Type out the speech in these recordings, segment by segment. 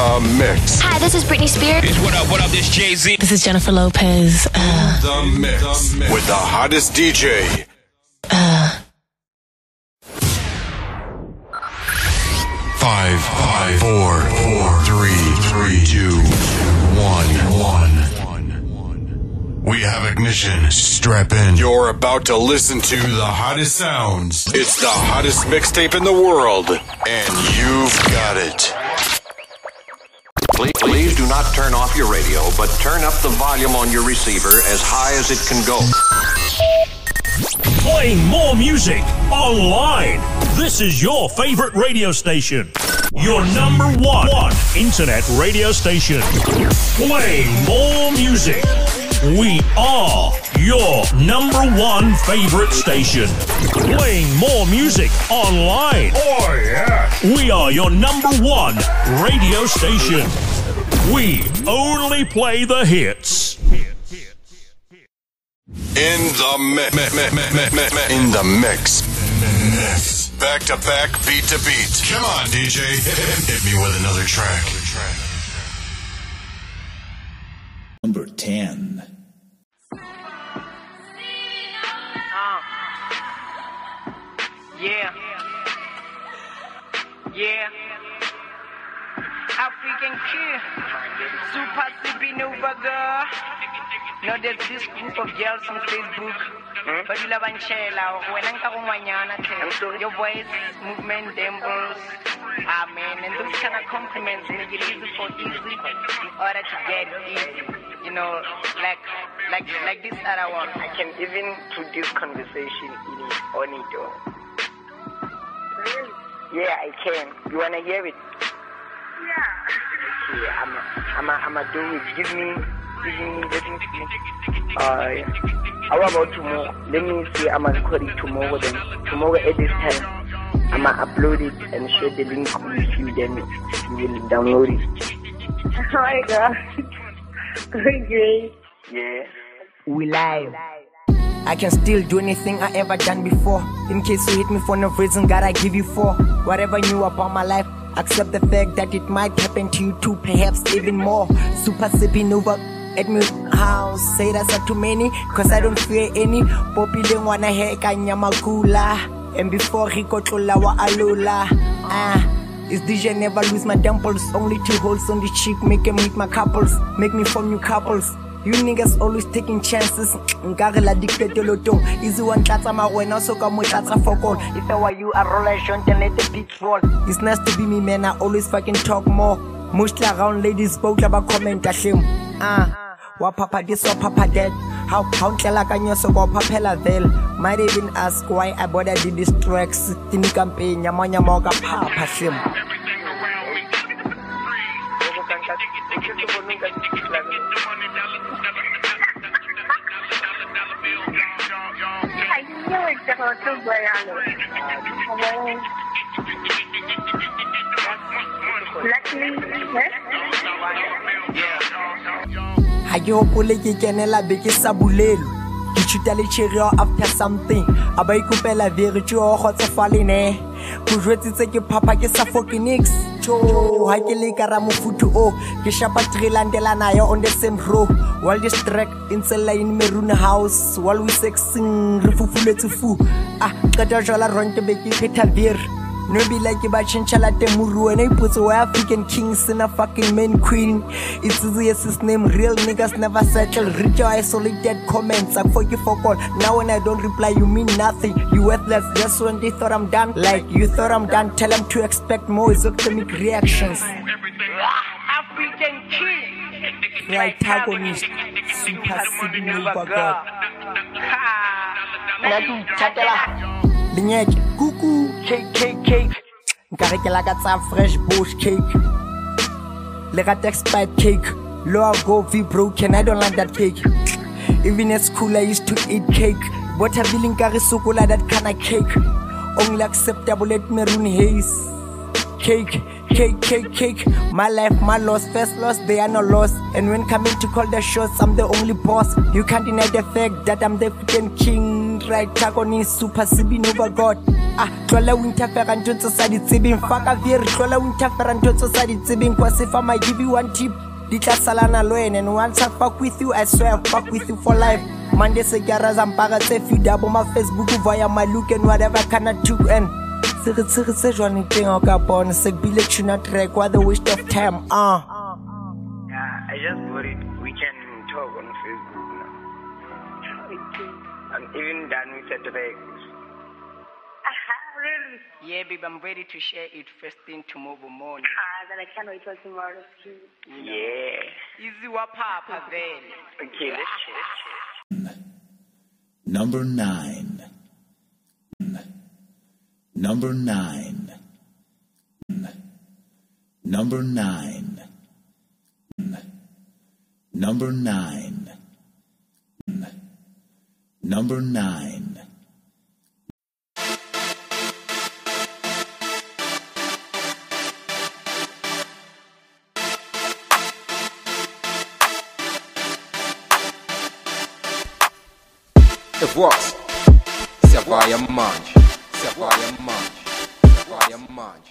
the mix. Hi, this is Britney Spears. Bitch, what up? What up? This Jay Z. This is Jennifer Lopez. Uh, The mix with the hottest DJ. Five, five, four, four, three, three, two, one, one. We have ignition. Strap in. You're about to listen to the hottest sounds. It's the hottest mixtape in the world, and you've got it. Please, please do not turn off your radio, but turn up the volume on your receiver as high as it can go. Playing more music online. This is your favorite radio station. Your number one, one internet radio station. Playing more music. We are your number one favorite station. Playing more music online. Oh, yeah. We are your number one radio station. We only play the hits. In the mix. In the mix. Mix. Back to back, beat to beat. Come on, DJ. Hit me with another track. Number 10. Uh. Yeah. Yeah. African kid. Super sleepy Nova girl. No, there's this group of girls on Facebook. But you love Anchela. When I'm talking Your voice, movement, dimples. Ah, man. And those kind of compliments make it easy for easy in order to get easy. You know, like like like this other one. I can even put this conversation in on it. oh. Yeah, I can. You wanna hear it? Yeah. Yeah, I'm a, I'm a, I'm a do it. Give me, give me, let me. Uh, yeah. how about tomorrow? Let me see. I'm gonna record it tomorrow. Then tomorrow at this time, I'm gonna upload it and share the link with you. Then you will download it. Oh my god. Great. Yeah. We live. I can still do anything I ever done before. In case you hit me for no reason, God, I give you four. Whatever new about my life, accept the fact that it might happen to you too, perhaps even more. Super sipping over at me house. Say that's not too many, cause I don't fear any. Poppy don't wanna heka nyamakula. And before he Rico wa alula. Ah. Is DJ never lose my dimples? Only two holes on the cheek, make them meet my couples, make me form new couples. You niggas always taking chances. Nkare la dikpetolotong. Easy one tlatsa marwena so ka mo tlatsa fokol. If I were you, I roll a joint and let the beat roll. It's nice to be me, man. I always fucking talk more. Mostly around ladies, both about comment a shame. Ah. Wa papa this or papa that. How how ntlela ka nyoso kwa papela vel. Might even ask why I bother did these tracks. Tini campaign nyama nyama ka papa shame. Ke hopole ke kenela beke sa bolelo. Ke chuta le cherry after something. A ba ikopela vere tšeo kgotsofale ne. Jwetsitse ke phapa ke sa fokinix jo ha ke le kara mofuthu o ke shapa trilandela on the same row. While this track in maroon house. While we sexing re fufuletse fu. Ah qeta jwala ronke be ke phetha no be like ba tšhentšha la temoruo ene ipotse wa african king a fucking main queen. It's easy as his name real niggas never settle. Read your isolated comments. I fuck you for call. Now when i don't reply you mean nothing. You worthless just when they thought i'm done. Like you thought i'm done. Tell them to expect more exothermic reactions. African king. Right antagonist. Super signal bugger lenyeke kuku cake cake cake nkare ke lakatsa fresh bush cake. Le rata expired cake. Lower go v broken i don't like that cake. Even at school i used to eat cake. But i feeling kare sokola that kind of cake. Only acceptable at maroon haze. Cake cake cake cake. My life my loss first loss they are no loss and when coming to call the shots i'm the only boss. You can't deny the fact that i'm the freaking king. Right tako ni super sibin over god. Ah tlola o interfera ntho tse sa di tsebeng. Faka very tlola o interfera ntho tse sa di i might give you one tip. Di tla salana le and once i fuck with you i swear i fuck with you for life. Mande se ke ra zampaka tse feeda bo ma facebook via my look and whatever kind of took and se re se jwane teng o ka bona se bile tuna track what the waste of time ah Yeah, I just worried we can talk on Facebook now. I'm even done with the track. really? yeah babe i'm ready to share it first thing tomorrow morning Ah, then I can't wait till tomorrow. Yeah. easy wapapa vele Okay, let's check. Number nine. Number nine. Number nine. Number nine. Number nine. The voix. Se vai a vai a mange.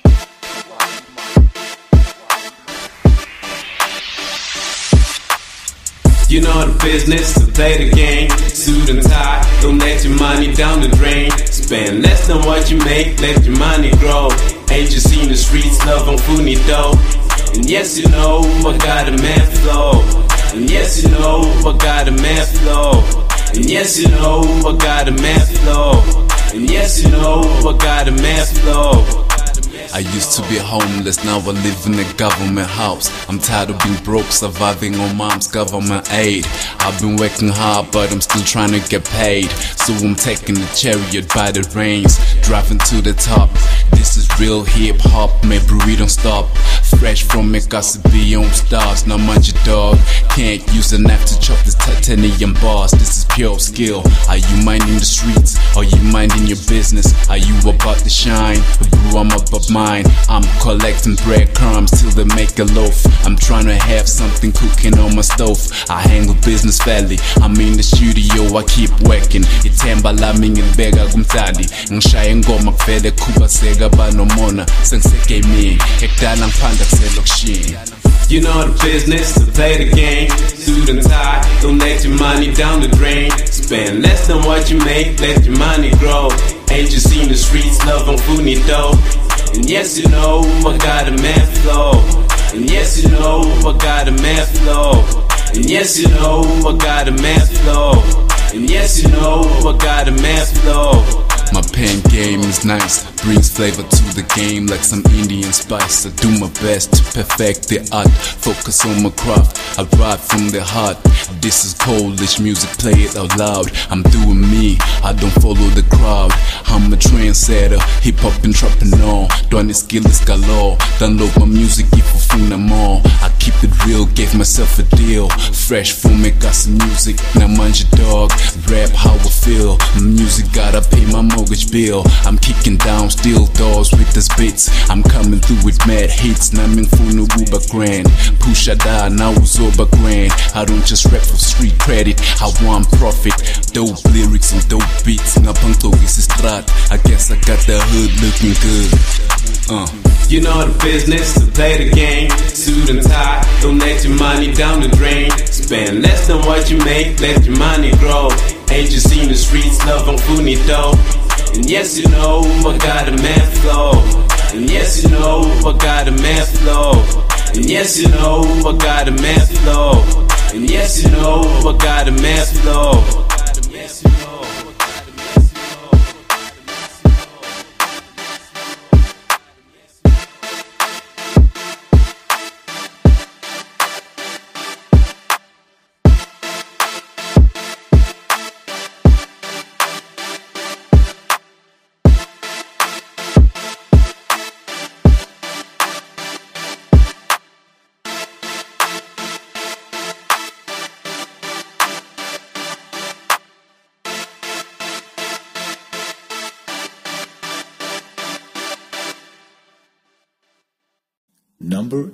You know the business to play the game. Suit and tie, don't let your money down the drain. Spend less than what you make, let your money grow. Ain't you seen the streets, love on Funito? And yes, you know, I got a man flow. And yes, you know, I got a man flow. And yes, you know, I got a man flow. And yes, you know, I got a man flow. I used to be homeless, now I live in a government house. I'm tired of being broke, surviving on mom's government aid. I've been working hard, but I'm still trying to get paid. So I'm taking the chariot by the reins, driving to the top. This is real hip hop, maybe we don't stop. Fresh from it, got be on stars, not much a dog. Can't use a knife to chop this titanium bars. This is pure skill. Are you minding the streets? Are you minding your business? Are you about to shine? Bro, I'm above mine. I'm collecting breadcrumbs till they make a loaf. I'm trying to have something cooking on my stove. I handle business fairly. I'm in the studio, I keep working. Ithemba lami ngilibeka kumtali. Ngishaye ingoma kuvele khubaseka banomona. Sengisegaming. Ekudala ngiphanda kuselokishini. You know the business to play the game. Suit and tie, don't let your money down the drain. Spend less than what you make, let your money grow. Ain't you seen the streets, love on Funito? And yes, you know, I got a man flow. And yes, you know, I got a man flow. And yes, you know, I got a man flow. And yes, you know, I got a man flow. Pen game is nice, brings flavor to the game like some Indian spice. I do my best to perfect the art, focus on my craft. I ride from the heart. This is Polish music, play it out loud. I'm doing me, I don't follow the crowd. I'm a trendsetter, hip hop and trapping on. Dwani skill is galore. Download my music if you funa more. I keep it real, gave myself a deal. Fresh from it, got some music. Now mind your dog, rap how I feel. my Music gotta pay my mortgage bill. I'm kicking down steel doors with this beats. I'm coming through with mad hits. Naming funu uber grand. Pusha da now over grand. I don't just rap for street credit. I want profit. Dope lyrics and dope beats. Ngapang is strat. I guess I got the hood looking good. Uh. You know the business to play the game. Suit and tie, don't let your money down the drain. Spend less than what you make, let your money grow. Ain't you seen the streets, love on Funito? And yes, you know, I got a man flow. And yes, you know, I got a man flow. And yes, you know, I got a man flow. And yes, you know, I got a man flow. Number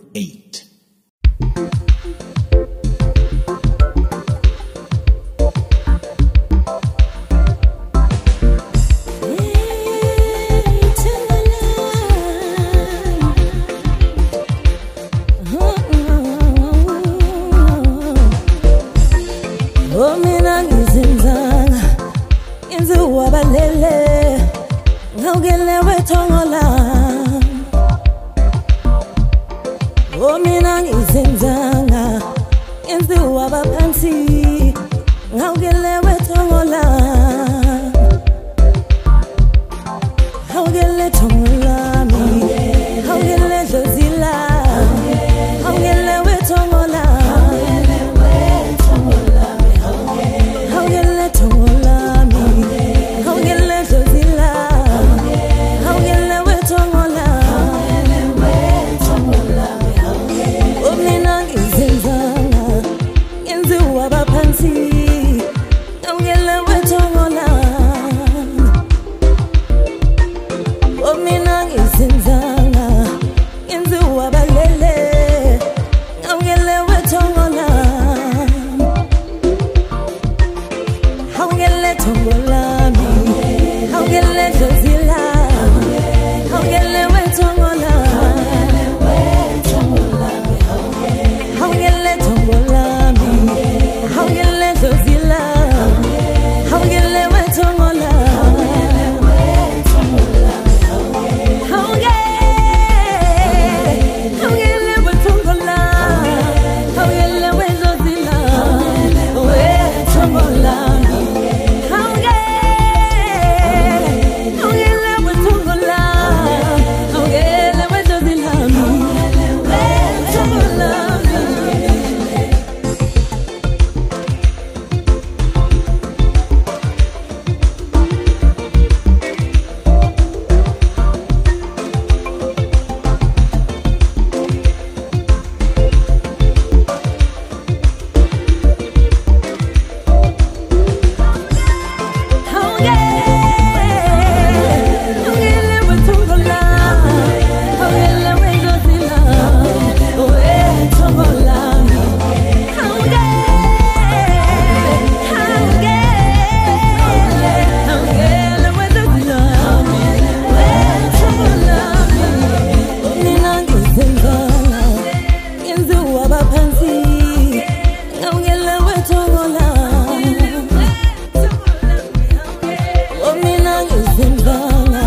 zingonga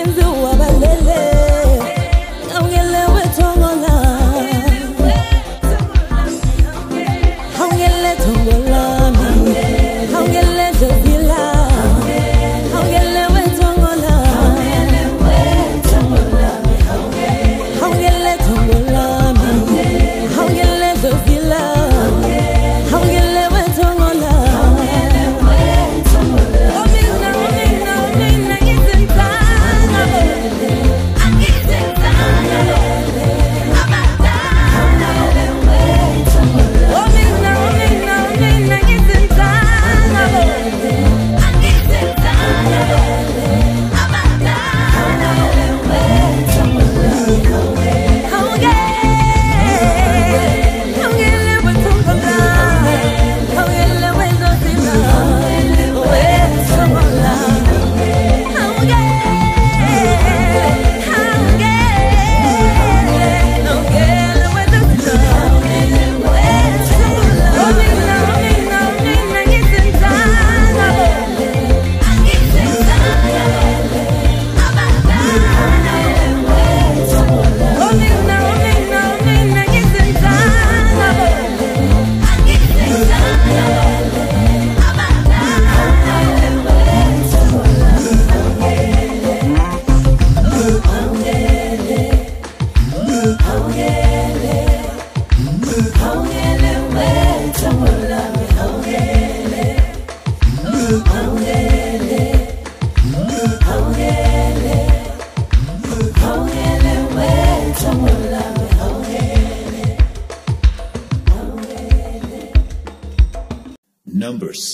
inziwa balele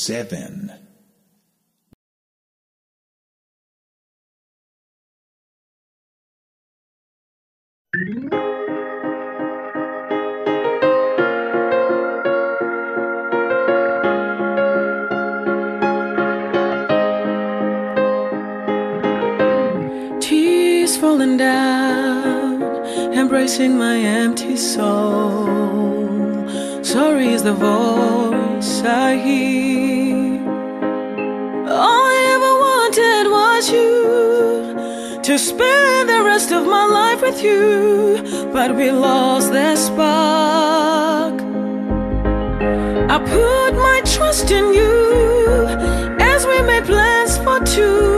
seven. Tears falling down, embracing my empty soul. Sorry is the voice spend the rest of my life with you, but we lost that spark. I put my trust in you as we made plans for two.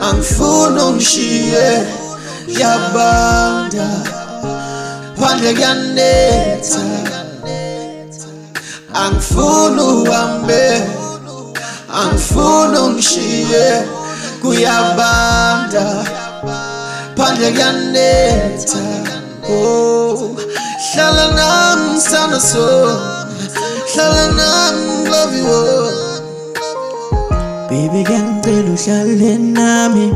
angifuni ungishiye yabanda phandle kuyanetha angifuni uhambe angifuni ungishiye kuyabanda phandle kuyanetha oh hlala nami sithanda so. Hlala nami love you oh. Baby ngiyacela uhlale nami.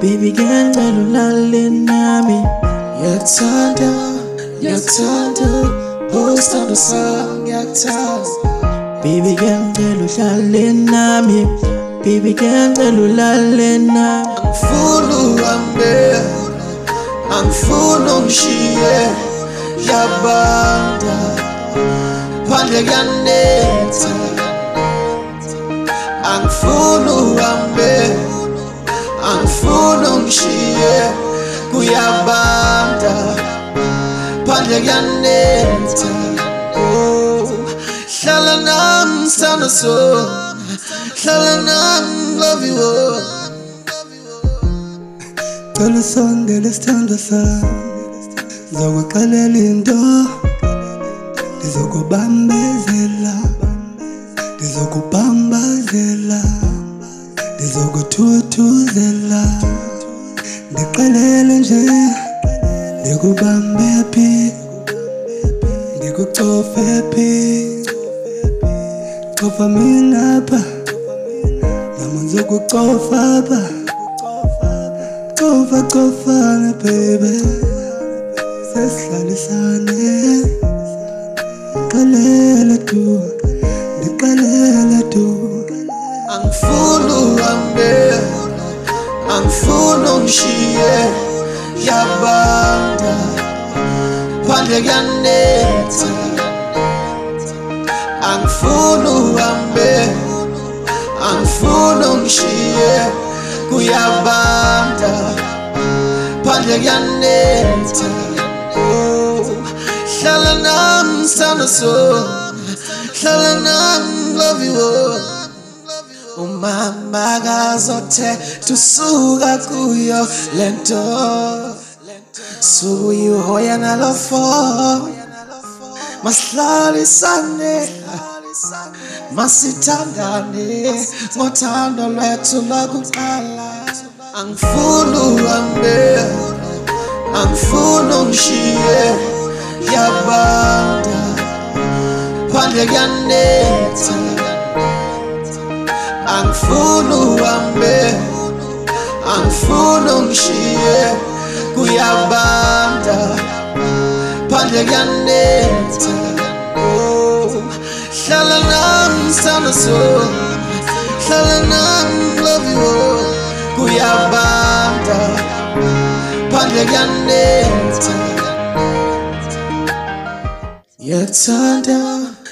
Baby ngiyacela ulale nami. Ngiyakuthanda, ngiyakuthanda. Oh sithando sami ngiyakuthanda. Baby ngiyacela uhlale nami. Baby ngiyacela ulale nami. Angifuni uhambe Angifuni ungishiye. Yabanda Phandle kuyanetha Angifuni uhambe Angifuni ungishiye Kuyabanda. Phandle kuyanetha Oh. Hlala nami sithanda so Hlala nami love you oh Cela sondele sithando sami. Ngizokuxelela into Ngizokubambezela. ndizokubambazela ndizokuthuthuzela ndiqelele nje ndikubambe phi ndikucofe phi? Cofa mina pha nama ndizokucofa pha. Cofa cofana bebe sesihlalisane. Qelele tuba Xelele tu Ndixelele tu Angifuni uhambe Angifuni ungishiye Yabanda Phandle kuyanetha Angifuni uhambe Angifuni ungishiye Kuyabanda Phandle kuyanetha Oh Hlala nami sithanda so Darling, I love you. Umambaga zote tusuga kuyo lento. Subu yuhoya nalofo. Masilalisane Masithandane. Ngothando lwethu lokuqala Angifuni uhambe. Angifuni ungishiye Yabanda. Phandle kuyanetha angifuni uhambe angifuni ungishiye kuyabanda. Oh hlala nami sithanda so hlala nami love you kuyabanda. Phandle kuyanetha ngiyakuthanda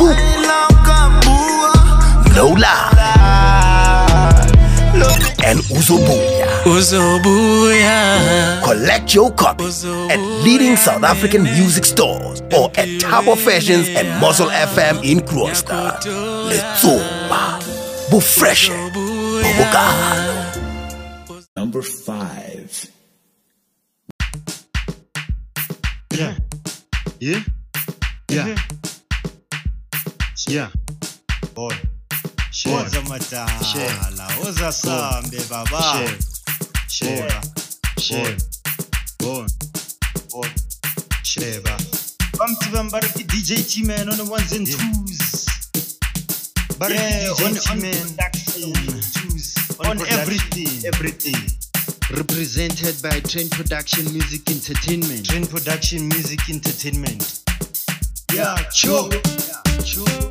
Boo, Lola, and Uzobuya. Uzobuya. Collect your copies at leading South African music stores or at Tabo Fashions and Muscle FM in Kroonstad. Letsopa, Bufreshe Bobokado. Number five. Yeah. Yeah. Yeah. Yeah. Boy. Sheza madala. Uzasambe baba. Sheba boy. Boy. Sheba bamthi bambariki DJ T-Man on the ones and twos. Bariki Yeah, DJ on- T-Man on, on everything. Everything. Represented by Trend Production Music Entertainment. Trend Production Music Entertainment. Yeah, cho. Yeah, cho.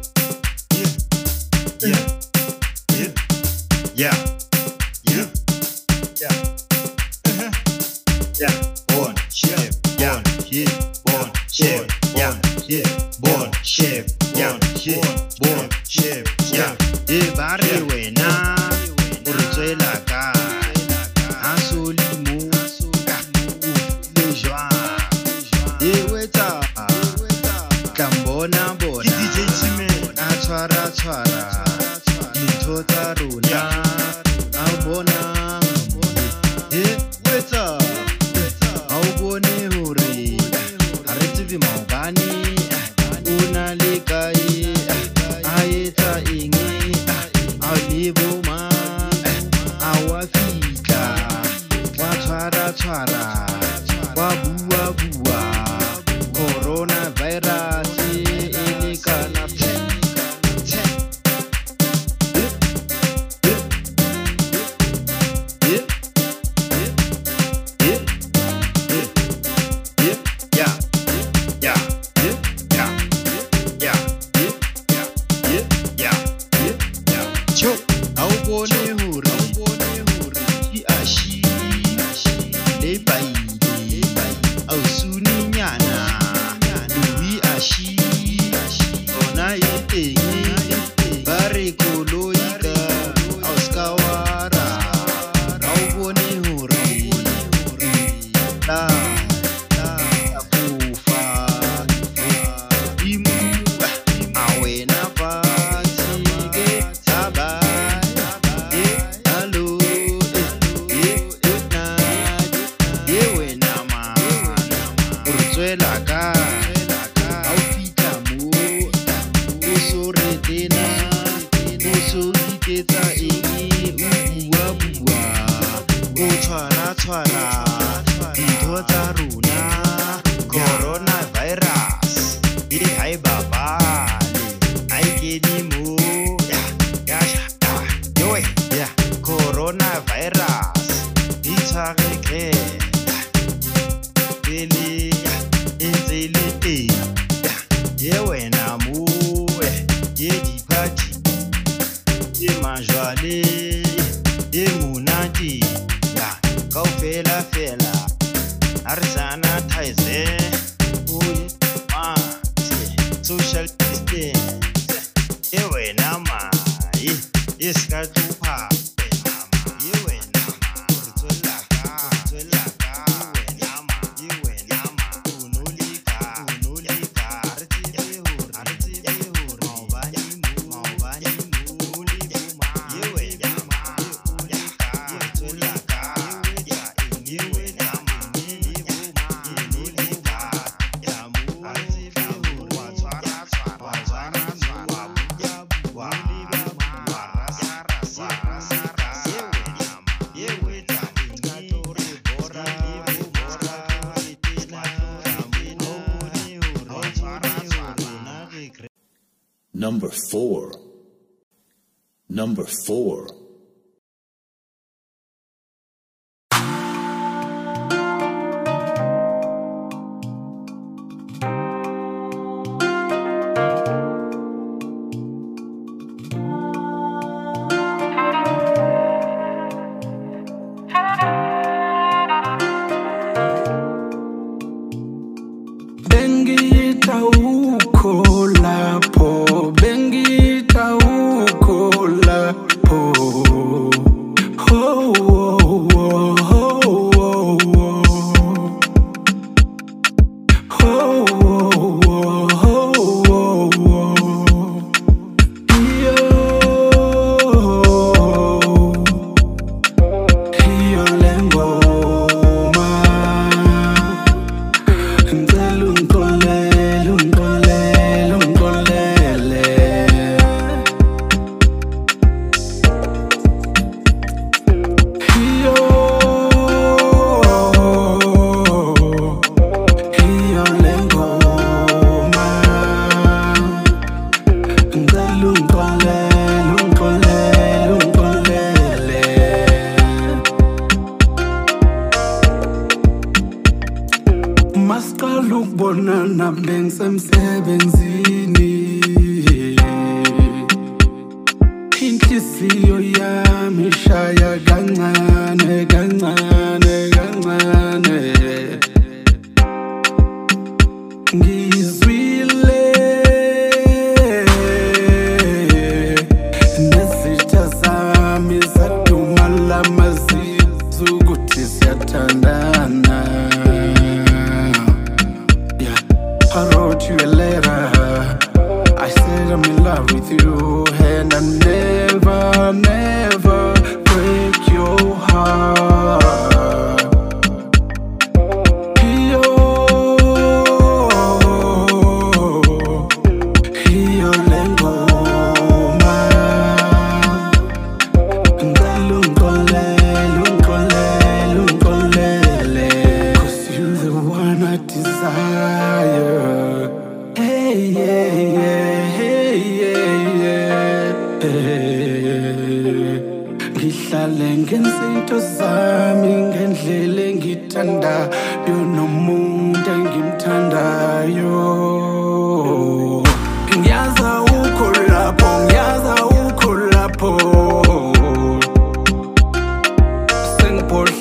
Number four.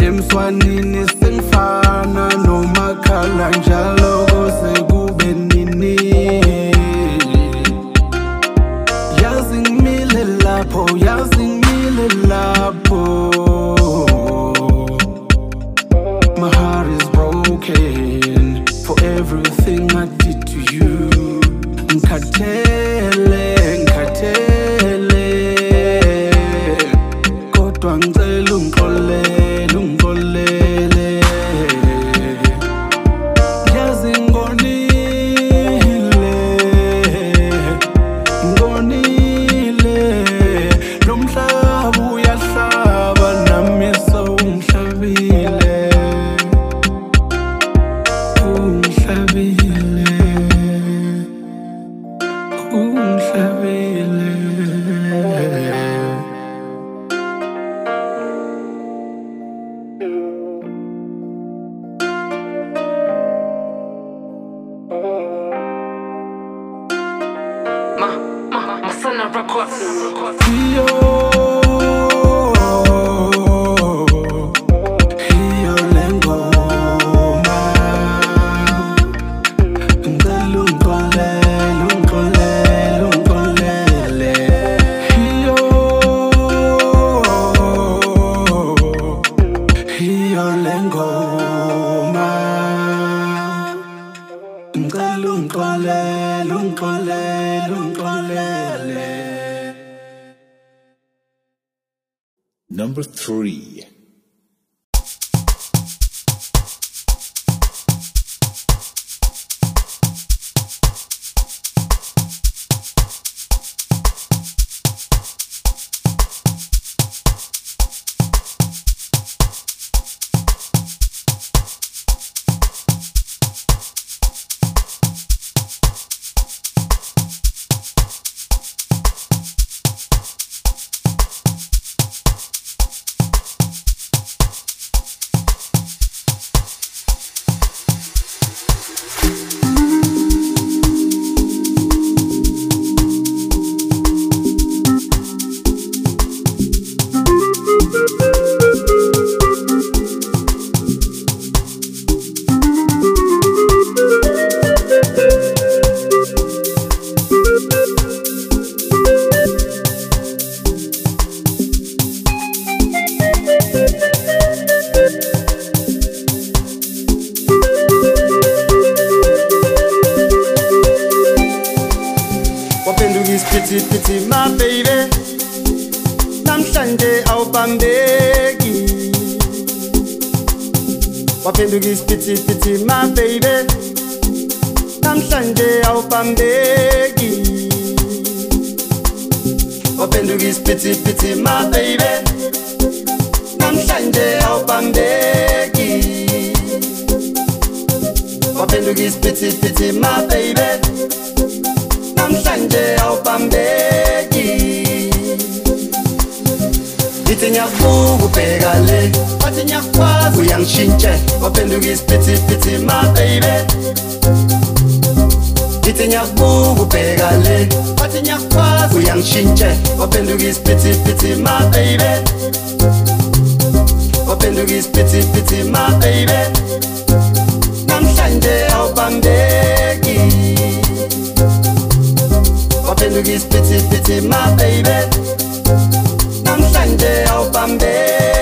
emswanini sengifana nomakhala njalo Number three. ngisipithipithi ma baby. Namhlanje awubambeki. Waphenduka isipithipithi ma baby. Namhlanje awubambeki. Ngithi ngiyakubuka ubheka le. Wathi ngiyakwazi. Uyangishintshe waphenduka isipithipithi ma baby. Señor Hugo Regalé, patiña falas uan chintxe, o pende Luis petit my baby. O piti piti petit my baby. Nan txande au pambegi. O pende Luis petit my baby. Nan txande au pambegi.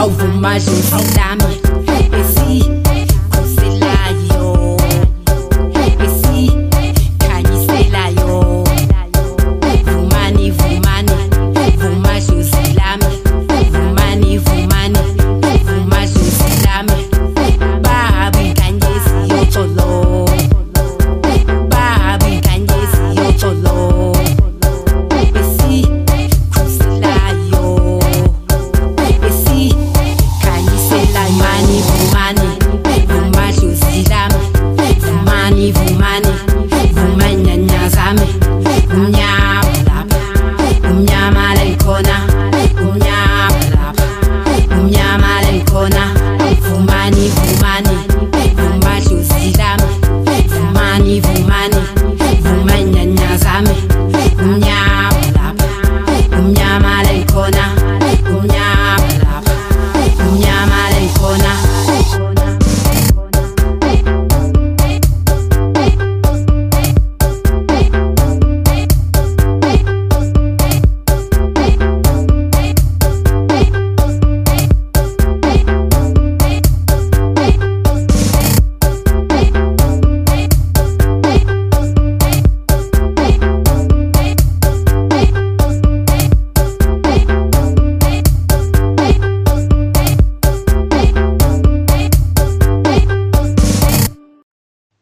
alvo, mas não dá-me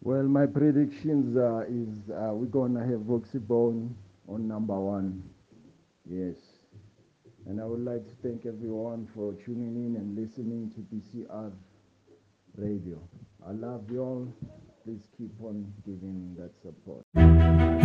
Well, my predictions uh, is uh, we're gonna have Roxy Bone on number one. Yes. And I would like to thank everyone for tuning in and listening to BCR Radio. I love you all. Please keep on giving that support.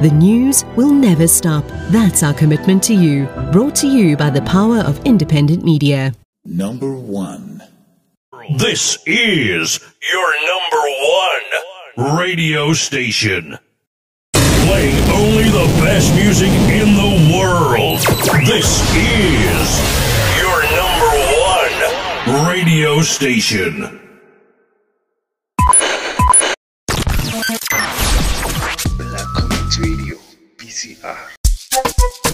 The news will never stop. That's our commitment to you. Brought to you by the power of independent media. Number one. This is your number one radio station. Playing only the best music in the world. This is your number one radio station. BCR.